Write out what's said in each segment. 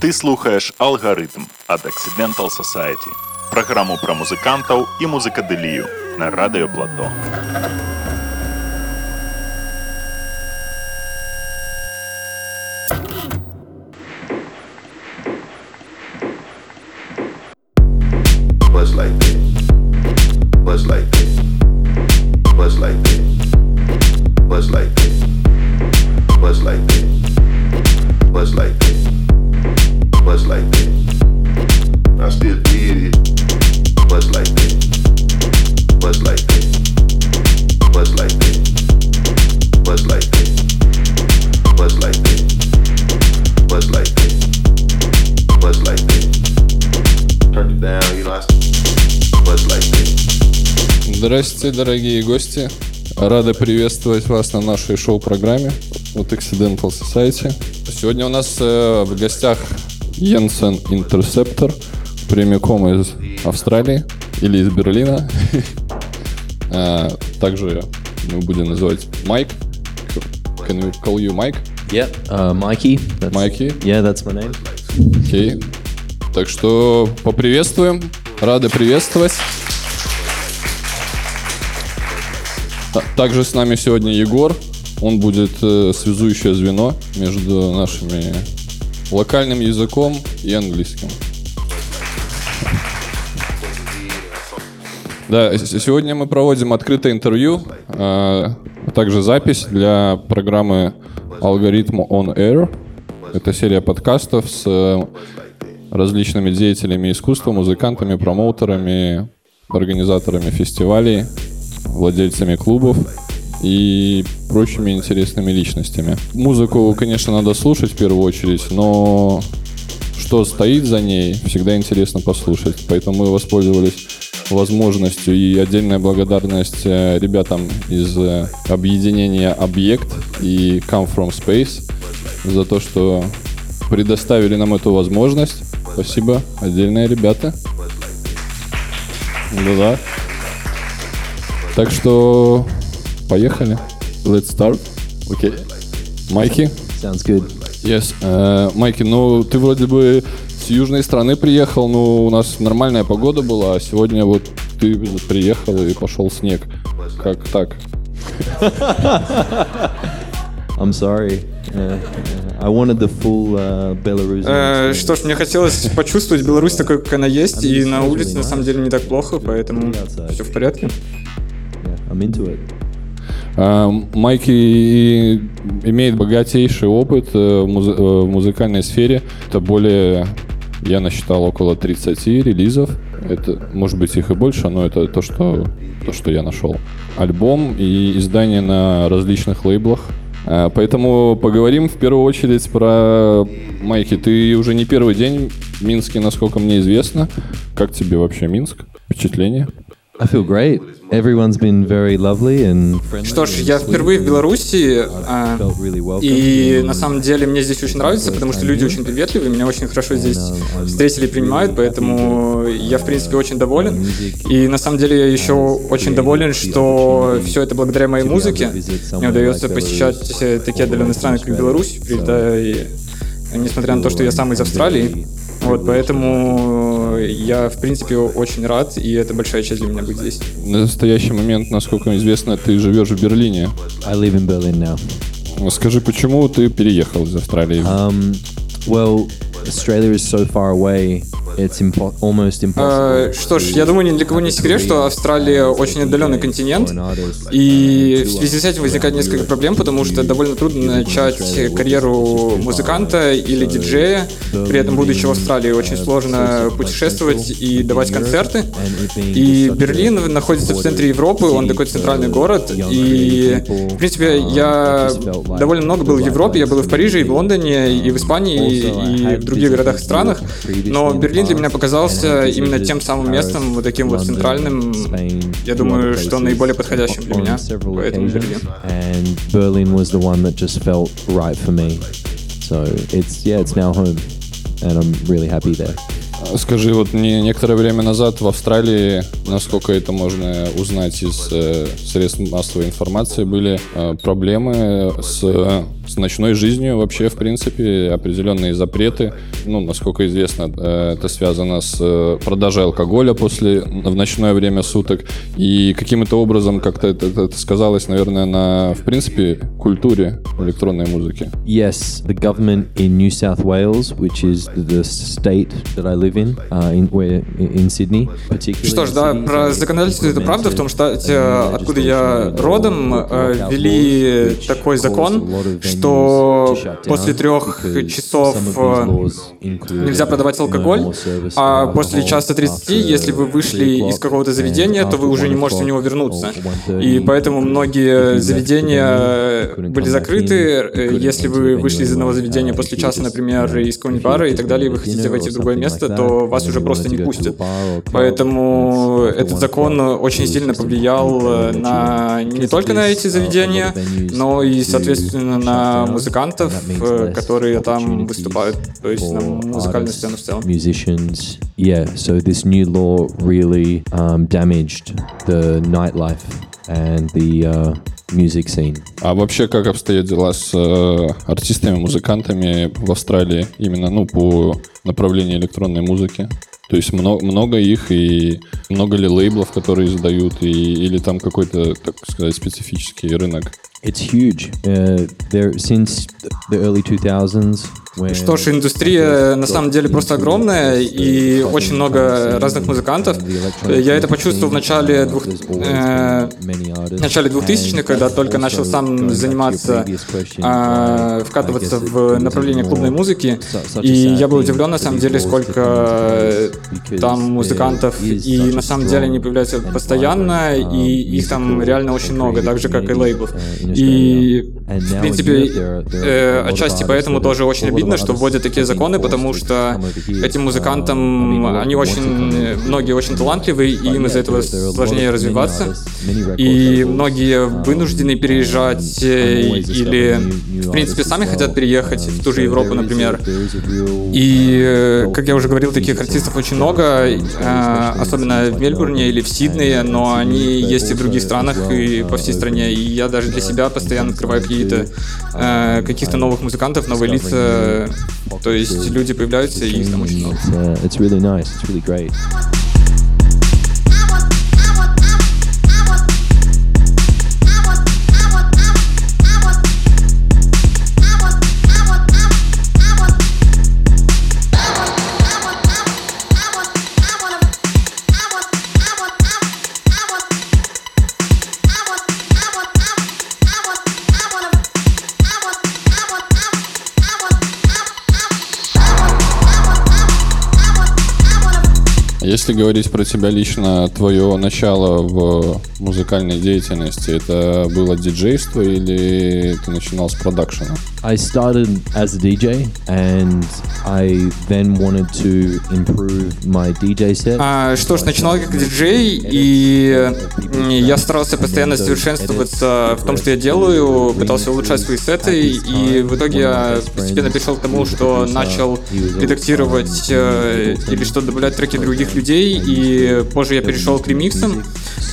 Ты слухаеш алгарытм ад Accidental Society. Праграму пра музыкантаў і музыкадылію на радыёплато. Buzz Здрасте, дорогие гости. Рады приветствовать вас на нашей шоу-программе от Accidental Society. Сегодня у нас э, в гостях Йенсен Интерсептор, прямиком из Австралии или из Берлина. А, Также мы будем называть Майк. Can we call you Mike? Yeah, uh, Mikey. That's, Mikey. Yeah, that's my name. Окей. Так что поприветствуем. Рады приветствовать. Также с нами сегодня Егор. Он будет э, связующее звено между нашими локальным языком и английским. Да, сегодня мы проводим открытое интервью, а также запись для программы «Алгоритм on Air». Это серия подкастов с э, различными деятелями искусства, музыкантами, промоутерами, организаторами фестивалей, владельцами клубов и прочими интересными личностями. Музыку, конечно, надо слушать в первую очередь, но что стоит за ней, всегда интересно послушать. Поэтому мы воспользовались возможностью и отдельная благодарность э, ребятам из э, объединения Объект и Come From Space за то, что предоставили нам эту возможность. Спасибо, отдельные ребята. Да-да. Так что поехали. Let's start. Окей. Майки? Sounds good. Yes. Э, Майки, ну ты вроде бы с южной страны приехал, ну у нас нормальная погода была, а сегодня вот ты приехал и пошел снег. Как так? I'm sorry. Uh, uh, I wanted the full uh, Belarusian. Experience. Что ж, мне хотелось почувствовать Беларусь такой, как она есть, и на улице на самом деле не так плохо, поэтому все в порядке. I'm into it. А, Майки имеет богатейший опыт э, э, в музыкальной сфере. Это более, я насчитал, около 30 релизов. Это, может быть, их и больше, но это то, что, то, что я нашел. Альбом и издание на различных лейблах. А, Поэтому поговорим в первую очередь про Майки. Ты уже не первый день в Минске, насколько мне известно. Как тебе вообще Минск? Впечатление? I feel great. Everyone's been very lovely and friendly. Что ж, я впервые в Беларуси, а, и на самом деле мне здесь очень нравится, потому что люди очень приветливые, меня очень хорошо здесь встретили и принимают, поэтому я, в принципе, очень доволен. И на самом деле я еще очень доволен, что все это благодаря моей музыке. Мне удается посещать такие отдаленные страны, как Беларусь, прилетая, несмотря на то, что я сам из Австралии. Вот, поэтому я, в принципе, очень рад, и это большая честь для меня быть здесь. На настоящий момент, насколько известно, ты живешь в Берлине. I live in Berlin now. Скажи, почему ты переехал из Австралии? Um, well, Australia is so far away. It's impo- almost impossible. Э, Что ж, я думаю, ни для кого не секрет, что Австралия очень отдаленный континент, и в связи с этим возникает несколько проблем, потому что довольно трудно начать карьеру музыканта или диджея, при этом будучи в Австралии очень сложно путешествовать и давать концерты. И Берлин находится в центре Европы, он такой центральный город, и, в принципе, я довольно много был в Европе, я был и в Париже, и в Лондоне, и в Испании, и в других городах и странах, но Берлин для меня показался именно тем самым местом, вот таким вот центральным, я думаю, что наиболее подходящим для меня, поэтому Берлин. So it's yeah, it's now home, and I'm really happy there. Скажи, вот не, некоторое время назад в Австралии, насколько это можно узнать из э, средств массовой информации, были э, проблемы с, с ночной жизнью вообще, в принципе, определенные запреты. Ну, насколько известно, э, это связано с э, продажей алкоголя после в ночное время суток. И каким-то образом как-то это, это сказалось, наверное, на, в принципе, культуре электронной музыки. Yes, the government in New South Wales, which is the state that I live in, uh, in, where, in Sydney, particularly. Что ж, да, про законодательство это правда, в том штате, implemented откуда я родом, э, ввели такой закон, что после трех часов э, нельзя продавать алкоголь, а после часа 30, after если вы вышли из какого-то заведения, то вы уже не можете в него вернуться. or 1:30, И поэтому многие заведения были закрыты, э, если вы вышли из одного заведения после часа, например, из какого-нибудь бара и так далее, и вы хотите войти в другое место, то вас уже просто не пустят. Поэтому этот закон очень сильно повлиял э, на не только на эти заведения, но и, соответственно, shut на down, музыкантов, э, которые там выступают, то есть на музыкальную сцену в целом. musicians. Yeah, so this new law really um, damaged the nightlife and the uh, music scene. А вообще, как обстоят дела с э, артистами, музыкантами в Австралии именно, ну, по направлению электронной музыки? То есть много, много их и много ли лейблов, которые издают, и, или там какой-то, так сказать, специфический рынок? It's huge. Uh, there since the early 2000s. When Что ж, индустрия на самом деле просто огромная, и очень много разных музыкантов. Я это почувствовал в начале, двух, э, в начале 2000-х, когда только начал сам заниматься, а, вкатываться в направление клубной музыки. И я был удивлен, на самом деле, сколько там музыкантов, и на самом деле они появляются постоянно, и их там реально очень много, так же, как и лейблов. И, в принципе, э, отчасти поэтому тоже очень обидно, что вводят такие законы, потому что этим музыкантам, они очень, многие очень талантливые, и им из-за этого сложнее развиваться. И многие вынуждены переезжать э, или, в принципе, сами хотят переехать в ту же Европу, например. И, э, как я уже говорил, таких артистов очень много, э, особенно в Мельбурне или в Сиднее, но они есть и в других странах, и по всей стране. И я даже для себя постоянно открываю какие-то э, каких-то новых музыкантов, новые лица. То есть люди появляются, и их там очень много. Если говорить про тебя лично, твое начало в музыкальной деятельности, это было диджейство или ты начинал с продакшена? I started as a DJ, and I then wanted to improve my DJ set. А, что ж, начинал как диджей, и я старался постоянно совершенствоваться в том, что я делаю, пытался улучшать свои сеты, и в итоге я постепенно пришел к тому, что начал редактировать э, или что добавлять треки других людей, и позже я перешел к ремиксам.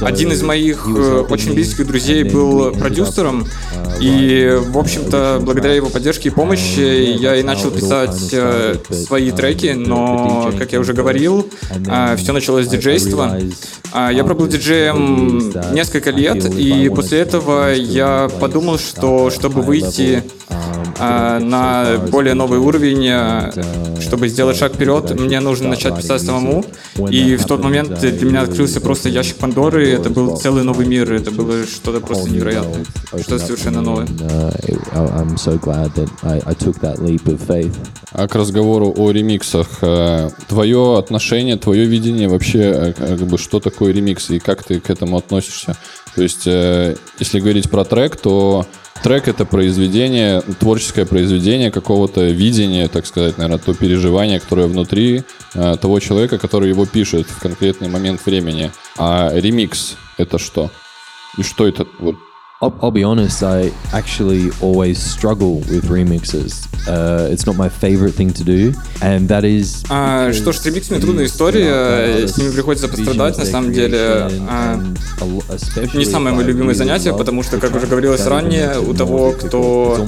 Один из моих э, очень близких друзей был продюсером, и, в общем-то, благодаря его поддержке и помощи я и начал писать э, свои треки, но, как я уже говорил, все началось с диджейства. А, Я пробыл диджеем несколько лет, и после этого я подумал, что чтобы выйти а, на более новый уровень, а, чтобы сделать шаг вперед, мне нужно начать писать самому. И в тот момент для меня открылся просто ящик Пандоры, это был целый новый мир, это было что-то просто невероятное, что-то совершенно новое. А к разговору о ремиксах, э, твое отношение, твое видение вообще, э, как бы, что такое ремикс и как ты к этому относишься? То есть, э, если говорить про трек, то трек это произведение, творческое произведение какого-то видения, так сказать, наверное, то переживание, которое внутри э, того человека, который его пишет в конкретный момент времени. А ремикс это что? И что это вот I'll, I'll be honest, I actually always struggle with remixes. Uh, it's not my favorite thing to do, and that is. А, что ж, с ремиксами трудная история, с ними приходится пострадать, на самом деле. А, не самое мое любимое занятие, потому что, как уже говорилось ранее, у того, кто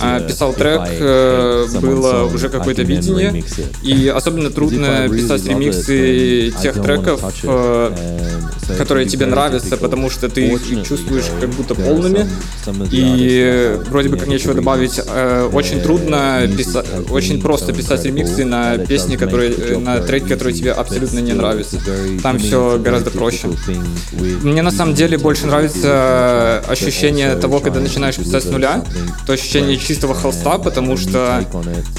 а, писал трек, э, было уже какое-то видение, и особенно трудно писать ремиксы тех треков, э, которые тебе нравятся, потому что ты их чувствуешь как будто полными, и вроде бы как нечего добавить. Э, очень трудно писать, очень просто писать ремиксы на песни, которые, на треки, которые тебе абсолютно не нравятся. Там все гораздо проще. Мне на самом деле больше нравится ощущение того, когда начинаешь писать с нуля, то ощущение чистого холста, потому что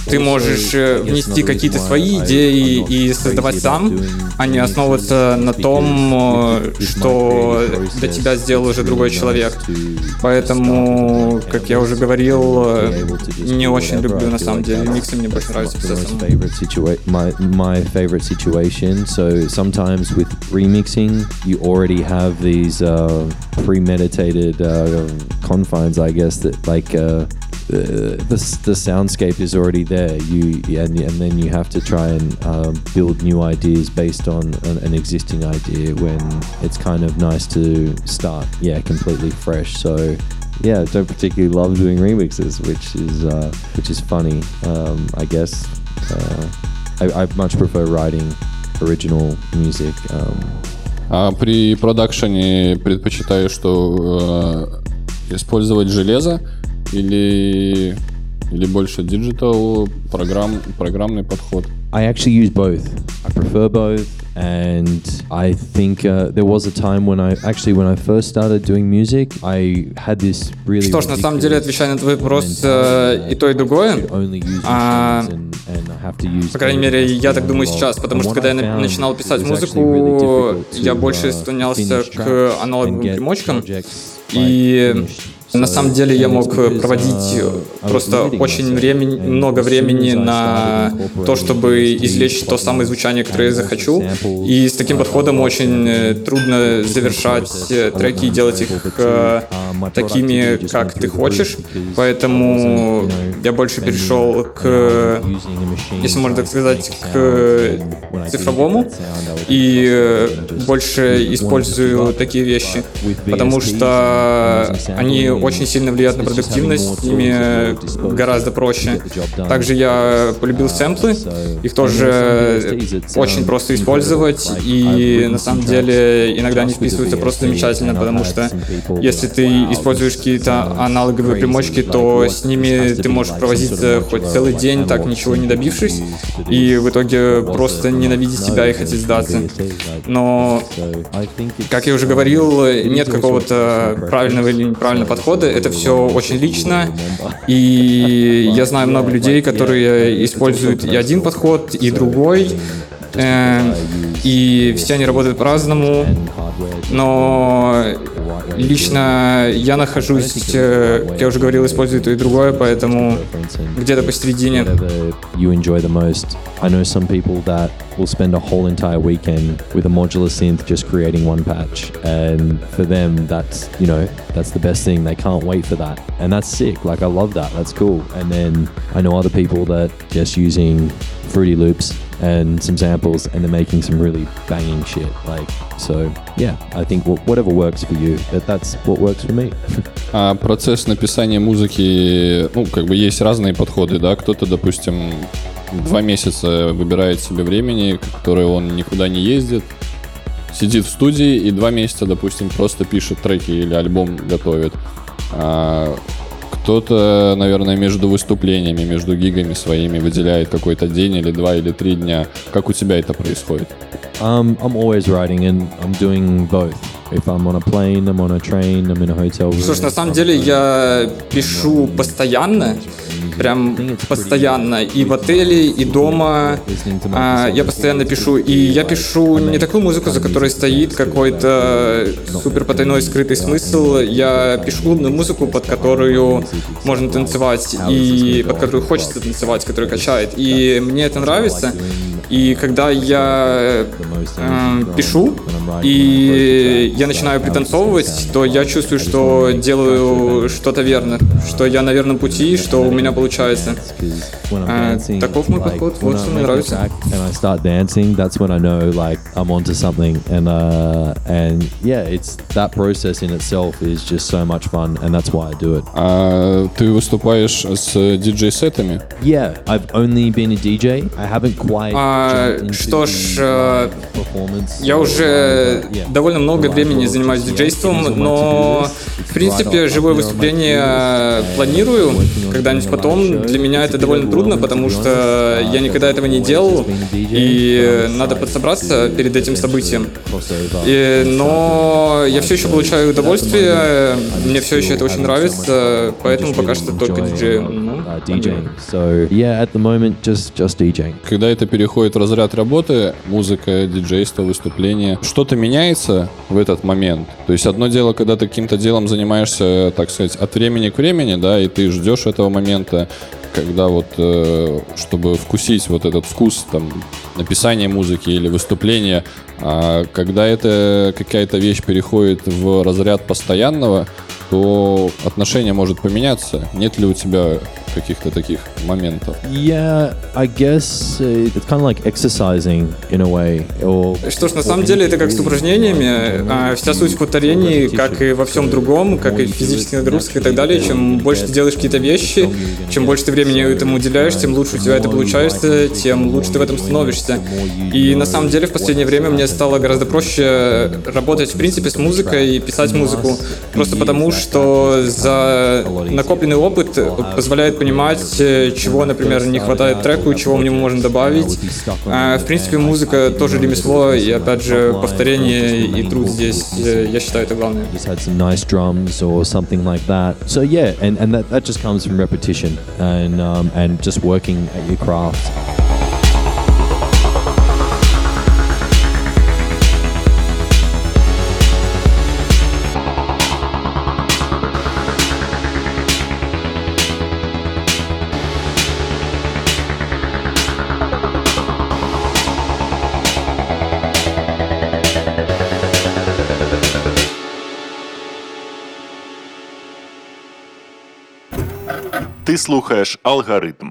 ты можешь э, внести какие-то свои идеи и создавать сам, а не основываться на том, э, что для тебя сделал уже другой человек. Поэтому, как я уже говорил, э, не очень люблю на самом деле миксы, мне больше нравится писать самому. favorite situa- my my favorite situation. So sometimes with remixing, you already have these uh, premeditated uh, confines, I guess that like. Uh, the, the the soundscape is already there. You and and then you have to try and um, build new ideas based on an, an existing idea. When it's kind of nice to start, yeah, completely fresh. So yeah, I don't particularly love doing remixes, which is uh, which is funny, um, I guess. Uh, I, I much prefer writing original music. Um, А при продакшене предпочитаешь, что э, использовать железо или, или больше digital, программ, программный подход? I actually use both. I prefer both, and I think uh, there was a time when I actually when I first started doing music, I had this really. Что ж, на самом деле, отвечая на твой вопрос, э, и то, и другое, А, По крайней мере, я так думаю сейчас, потому что когда я на- начинал писать музыку, я больше склонялся к аналоговым примочкам, и на самом деле я мог проводить просто очень времени, много времени на то, чтобы извлечь то самое звучание, которое я захочу. И с таким подходом очень э, трудно завершать э, треки и делать их э, такими, как ты хочешь. Поэтому я больше перешел к, если можно так сказать, к цифровому и э, больше использую такие вещи, потому что они очень сильно влияют на продуктивность, с ними гораздо проще. Также я полюбил сэмплы, их тоже очень просто использовать, и на самом деле иногда они вписываются просто замечательно, потому что если ты используешь какие-то аналоговые примочки, то с ними ты можешь провозиться хоть целый день, так ничего не добившись, и в итоге просто ненавидеть себя и хотеть сдаться. Но, как я уже говорил, нет какого-то правильного или неправильного подхода, это все очень лично, и я знаю много людей, которые используют и один подход, и другой, э, и все они работают по-разному, но лично я нахожусь, э, как я уже говорил, использую то и другое, поэтому где-то посередине. whatever you enjoy the most. I know some people that will spend a whole entire weekend with a modular synth just creating one patch, and for them, that's you know that's the best thing. They can't wait for that, and that's sick. Like I love that. That's cool. And then I know other people that just using Fruity Loops and some samples, and they're making some really banging shit. Like so, yeah. I think wh- whatever works for you, that that's what works for me. А процесс написания музыки, ну, как бы есть разные подходы, да, кто-то, допустим, два месяца выбирает себе времени, которое он никуда не ездит, сидит в студии и два месяца, допустим, просто пишет треки или альбом готовит. А кто-то, наверное, между выступлениями, между гигами своими выделяет какой-то день или два или три дня. Как у тебя это происходит? Um, I'm always writing, and I'm doing both. Слушай, на самом деле я пишу постоянно, прям постоянно, и в отеле, и дома. А, я постоянно пишу, и я пишу не такую музыку, за которой стоит какой-то супер потайной скрытый смысл. Я пишу клубную музыку, под которую можно танцевать, и под которую хочется танцевать, которая качает. И мне это нравится. И когда я э, пишу, и я начинаю пританцовывать, то я чувствую, что делаю что-то верно, что я на верном пути, что у меня получается. Э, таков мой подход, вот что мне нравится. And I start dancing, that's when I know like I'm onto something. And uh, and yeah, it's that process in itself is just so much fun, and that's why I do it. А ты выступаешь с диджей-сетами? Yeah, I've only been a DJ. I haven't quite. А, что ж, э, uh, Я уже довольно много времени занимаюсь диджейством, но в принципе живое выступление планирую когда-нибудь потом. Для меня это довольно трудно, потому что я никогда этого не делал, и надо подсобраться перед этим событием. И- но я все еще получаю удовольствие, мне все еще это очень нравится, поэтому пока что только диджей. Когда это переходит в разряд работы, музыка, диджейство, выступление, что-то меняется в этот момент. То есть одно дело, когда ты каким-то делом занимаешься, так сказать, от времени к времени, да, и ты ждешь этого момента, когда вот, э, чтобы вкусить вот этот вкус там написания музыки или выступления, а когда это какая-то вещь переходит в разряд постоянного, то отношение может поменяться. Нет ли у тебя каких-то таких моментов? Yeah, I guess uh, it's kind of like exercising in a way. Or Что ж, на самом деле это как с упражнениями. А, Вся суть в повторении, как и во всем другом, как и в физических нагрузках и так далее. Чем больше ты делаешь какие-то вещи, чем больше ты времени этому уделяешь, тем лучше у тебя это получается, тем лучше ты в этом становишься. И на самом деле в последнее время мне стало гораздо проще работать в принципе с музыкой и писать музыку, просто потому что за накопленный опыт позволяет понимать, э, чего, например, не хватает треку, чего в него можно добавить. А, В принципе, музыка тоже ремесло, и опять же, повторение и труд здесь, э, я считаю, это главное. and just working at your craft. Ти слухаєш алгоритм.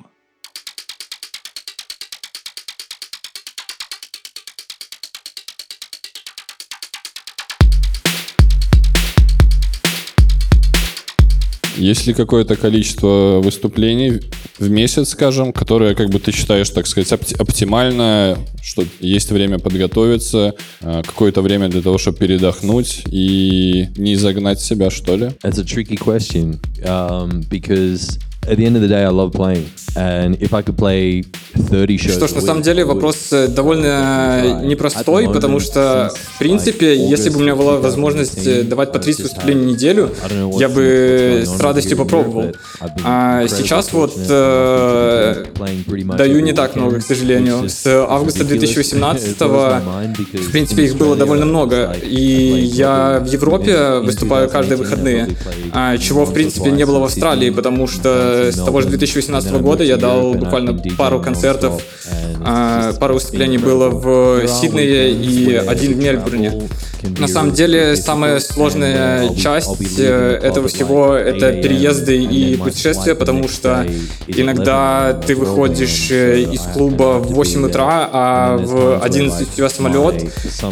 Есть ли какое-то количество выступлений в месяц, скажем, которое, как бы ты считаешь, так сказать, опти- оптимально, что есть время подготовиться, а, какое-то время для того, чтобы передохнуть и не загнать себя, что ли? It's a tricky question um, because at the end of the day, I love playing, and if I could play 30 shows. Что ж, на самом деле вопрос э, довольно непростой, потому что, в принципе, если бы у меня была 2018, возможность э, давать по 30 I've just выступлений в неделю, я бы с радостью попробовал. А сейчас вот э, даю не так много, к сожалению. С августа ridiculous. 2018 It blows my mind because в принципе, их было довольно много. И я в Европе выступаю каждые 2018 выходные, а, чего, в принципе, не было в Австралии, потому что с того же Melbourne, 2018 and then I года я дал буквально пару концертов, а, пару выступлений было в Сиднее и один в Мельбурне. На самом деле, самая сложная uh, часть э, этого всего это 8 переезды и путешествия, потому что иногда 11 ты or 12 выходишь э, из клуба в to 8 be утра, а в times where, 11 like, у тебя самолет,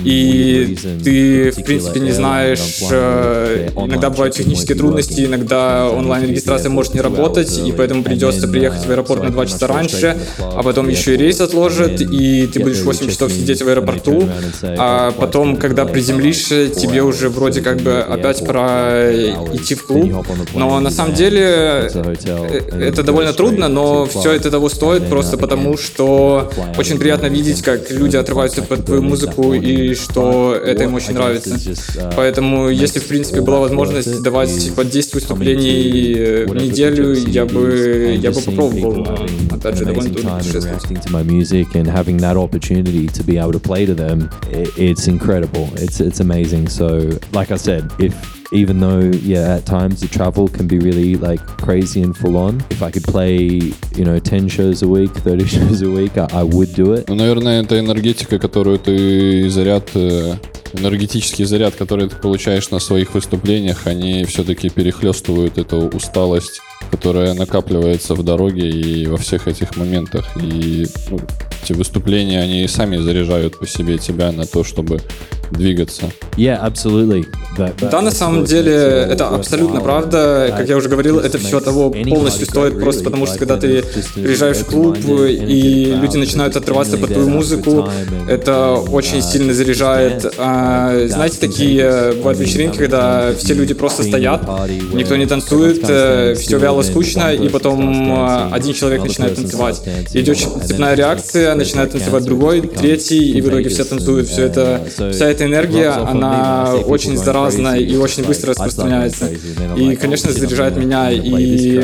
и ты, в принципе, не знаешь, э, иногда бывают технические трудности, иногда онлайн-регистрация может не работать, и поэтому придется приехать в uh, аэропорт на I 2 pretty часа раньше, а потом еще и рейс отложат, и ты будешь there, 8 часов сидеть в аэропорту, а "Oh, потом, когда delayed приземлишься, like тебе уже вроде как бы опять two идти в клуб, но на самом деле э, это довольно трудно, но все это того стоит, просто uh, потому что очень приятно видеть, как люди отрываются под твою музыку и что это им очень нравится. uh, Поэтому, если, в принципе, была возможность давать is по 10 coming выступлений э, в неделю, я бы, я бы попробовал, опять же, довольно трудно путешествовать. having that opportunity to be able to play to them, it's incredible. It's it's amazing. So, like I said, if even though yeah, at times the travel can be really like crazy and full on. If I could play, you know, 10 shows a week, 30 shows a week, I, I would do it. Ну, наверное, это энергетика, которую ты заряд, э, энергетический заряд, который ты получаешь на своих выступлениях, они все-таки перехлестывают эту усталость, которая накапливается в дороге и во всех этих моментах. И ну, эти выступления, они сами заряжают по себе тебя на то, чтобы двигаться. Yeah, absolutely. But, but Да, на самом деле, это абсолютно правда. Как я уже говорил, это все того полностью стоит, просто потому что когда ты приезжаешь в клуб, и люди начинают отрываться под твою музыку, это очень сильно заряжает. А, знаете, такие бывают вечеринки, когда все люди просто стоят, никто не танцует, все вяло скучно, и потом а, один человек начинает танцевать. Идет цепная реакция, начинает танцевать другой, третий, и в итоге все танцуют. Все это, вся эта энергия, она очень заразна и очень быстро распространяется. И, конечно, заряжает меня и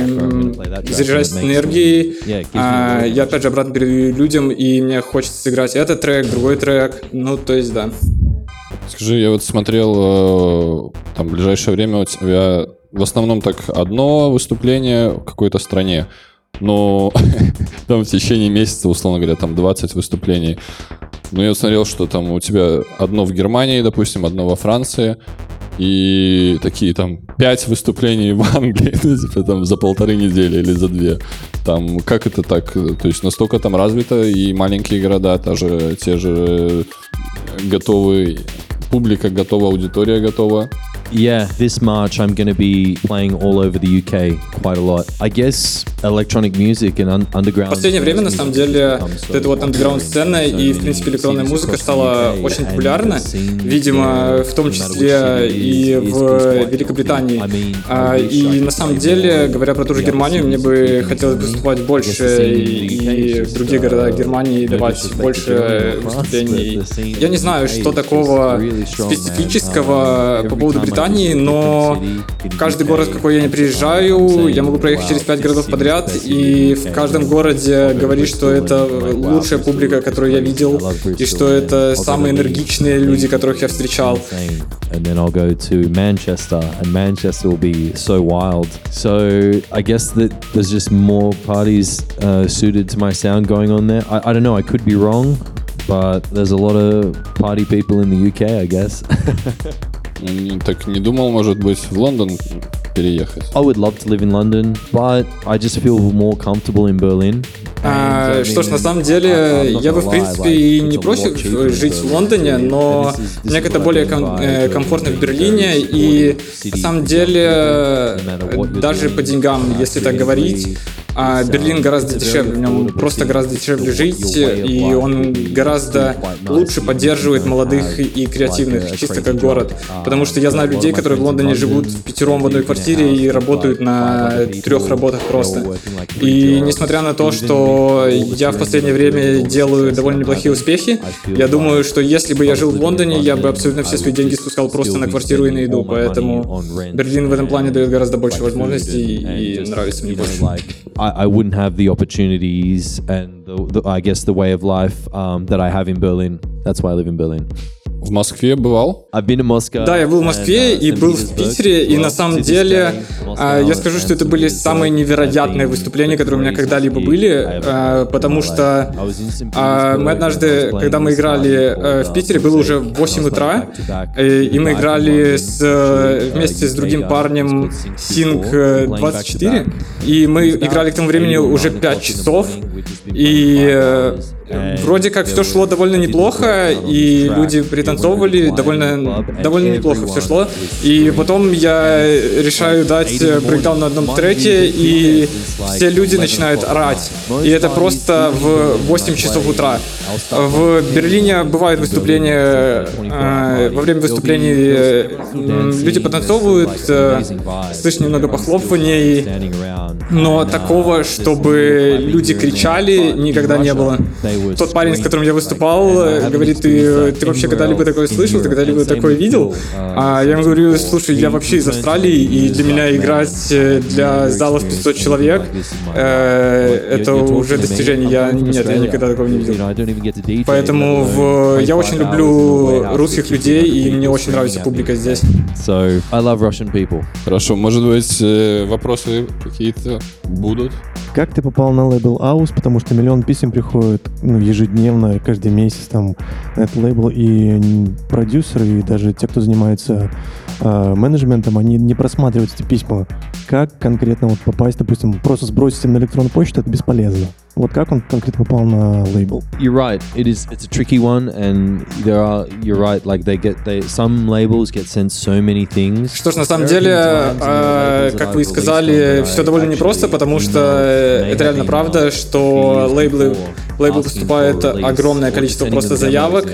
заряжает энергией. А, я опять же обратно передаю людям, и мне хочется сыграть этот трек, другой трек. Ну, то есть, да. Скажи, я вот смотрел, э, там, в ближайшее время у тебя в основном так одно выступление в какой-то стране, но там в течение месяца, условно говоря, там 20 выступлений. Но я смотрел, что там у тебя одно в Германии, допустим, одно во Франции, и такие там пять выступлений в Англии, ну, типа там за полторы недели или за две. Там как это так? То есть настолько там развито и маленькие города, та же, те же готовы, публика готова, аудитория готова. Yeah, this March I'm going to be playing all over the UK quite a lot. I guess electronic music and un- underground. В последнее время, на самом деле, вот эта вот андеграунд-сцена и, в принципе, электронная музыка стала очень популярна. Видимо, в том числе и в Великобритании. А, И на самом деле, говоря про ту же Германию, мне бы хотелось выступать больше и в другие города Германии давать больше выступлений. Я не знаю, что такого специфического по поводу Британии, но каждый город, в какой я не приезжаю, я могу проехать через пять городов подряд, и в каждом городе говорить, что это лучшая публика, которую я видел, и что это самые энергичные люди, которых я встречал. And then I'll go to Manchester, and Manchester will be so wild. So I guess that there's just more parties uh, suited to my sound going on there. I, I don't know, I could be wrong, but there's a lot of party people in the UK, I guess. Так не думал, может быть, в Лондон переехать? I would love to live in London, but I just feel more comfortable in Berlin. А, что ж, на самом деле, я бы, в принципе, и не против жить в Лондоне, но мне как-то более ком- э, комфортно в Берлине, и на самом деле, даже по деньгам, если так говорить, а Берлин гораздо дешевле, в нем просто гораздо дешевле жить, и он гораздо лучше поддерживает молодых и креативных, чисто как город. Потому что я знаю людей, которые в Лондоне живут в пятером в одной квартире и работают на трех работах просто. И несмотря на то, что я в последнее время делаю довольно неплохие успехи, я думаю, что если бы я жил в Лондоне, я бы абсолютно все свои деньги спускал просто на квартиру и на еду, поэтому Берлин в этом плане дает гораздо больше возможностей и нравится мне больше. I wouldn't have the opportunities and the, the, I guess the way of life um, that I have in Berlin. That's why I live in Berlin. В Москве бывал? Да, я был в Москве uh, и был в Питере, и на самом деле а, я скажу, что это были самые невероятные выступления, которые у меня когда-либо были, а, потому что а, мы однажды, когда мы играли э, в Питере, uh, было уже Pulsate, 8 and I was утра, э, и мы играли с, э, uh, вместе с другим парнем Sync Sync 24, э, playing 24, back-to-back. и мы играли к тому времени уже 8 5 o'clock in the часов, и э, вроде как все шло довольно неплохо, и люди пританцовывали, довольно, довольно неплохо все шло. И потом я решаю дать э, брейкдаун на одном треке, и все люди начинают орать. И это просто в 8 часов утра. В Берлине бывают выступления, э, во время выступлений э, люди потанцовывают, э, слышно немного похлопываний, но такого, чтобы люди кричали, никогда не было. Тот парень, с которым я выступал, говорит, ты, ты вообще когда-либо такое слышал, ты когда-либо такое видел? А я ему говорю, слушай, я вообще из Австралии, и для меня играть для залов 500 человек, э, это уже достижение. Я, нет, я никогда такого не видел. Поэтому в, я очень люблю русских людей, и мне очень нравится публика здесь. So, I love Russian people. Хорошо, может быть, э, вопросы какие-то будут? Как ты попал на лейбл Аус? Потому что миллион писем приходит ну, ежедневно, каждый месяц там на этот лейбл, и продюсеры, и даже те, кто занимается э, менеджментом, они не просматривают эти письма. Как конкретно вот попасть, допустим, просто сбросить им на электронную почту, это бесполезно. Вот как он конкретно попал на лейбл? You're right. It is. It's a tricky one, and there are. You're right. Like they get. They some labels get sent so many things. Что ж, на самом деле, э, как вы и сказали, все довольно непросто, потому что это реально правда, что лейблы, лейбл поступает огромное количество просто заявок,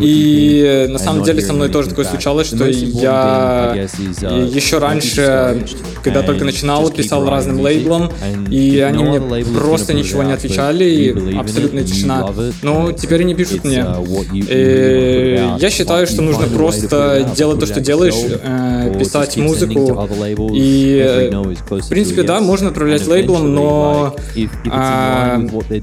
и на самом деле со мной тоже такое случалось, что я еще раньше, когда только начинал, писал разным лейблам, и они мне просто ничего не отвечали, и абсолютная тишина. Но теперь они пишут мне. И я считаю, что нужно просто делать то, что делаешь, писать музыку. И, в принципе, да, можно отправлять лейблом, но а,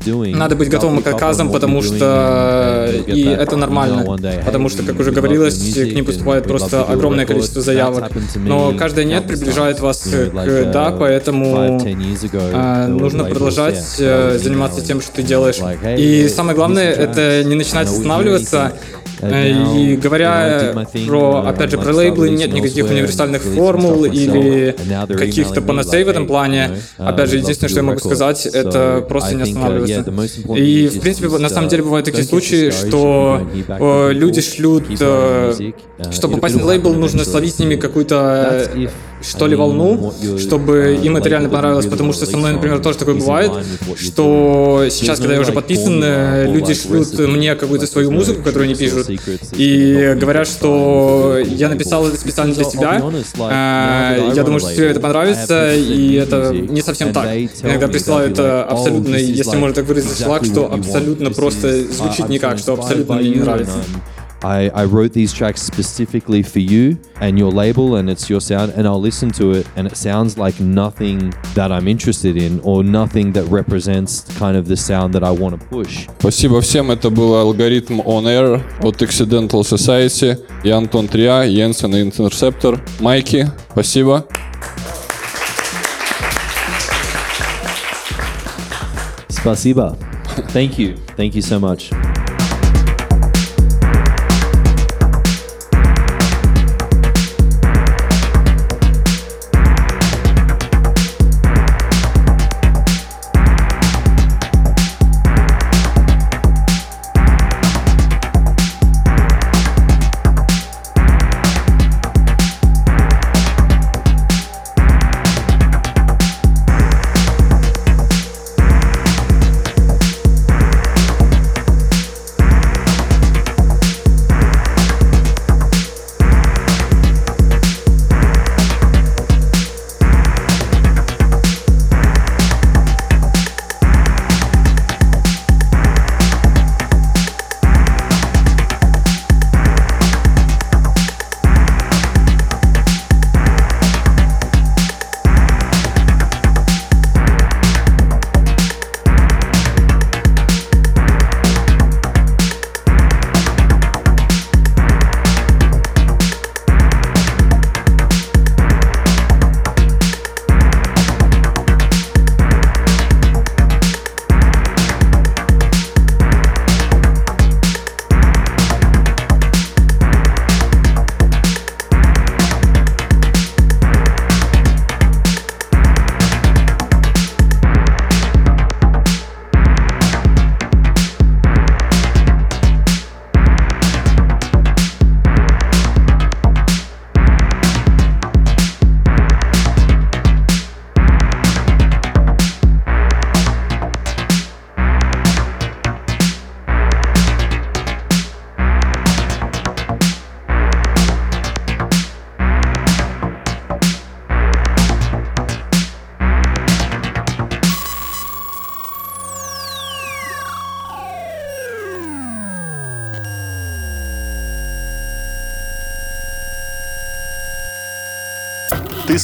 надо быть готовым к отказам, потому что и это нормально. Потому что, как уже говорилось, к ним поступает просто огромное количество заявок. Но каждое нет приближает вас к да, поэтому а, нужно продолжать заниматься тем, что ты делаешь. И самое главное, это не начинать останавливаться. Э, и говоря про, опять же, про лейблы, нет никаких универсальных формул или каких-то панацей в этом плане. Опять же, единственное, что я могу сказать, это просто не останавливаться. И, в принципе, на самом деле бывают такие случаи, что э, люди шлют, э, чтобы попасть на лейбл, нужно словить с ними какую-то что ли, волну, чтобы им это реально понравилось, потому что со мной, например, тоже такое бывает, что сейчас, когда я уже подписан, люди шлют мне какую-то свою музыку, которую они пишут, и говорят, что я написал это специально для тебя, я думаю, что тебе это понравится, и это не совсем так. Иногда присылают абсолютно, если можно так выразить, шлак, что абсолютно просто звучит никак, что абсолютно мне не нравится. I, I wrote these tracks specifically for you and your label, and it's your sound, and I'll listen to it, and it sounds like nothing that I'm interested in or nothing that represents kind of the sound that I want to push. Спасибо всем. Это был алгоритм On Air от Accidental Society. Я Антон Триа, Йенсен и Interceptor. Майки, спасибо. Спасибо. Thank you. Thank you so much.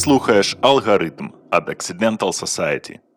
Ти слухаєш алгоритм від Accidental Society.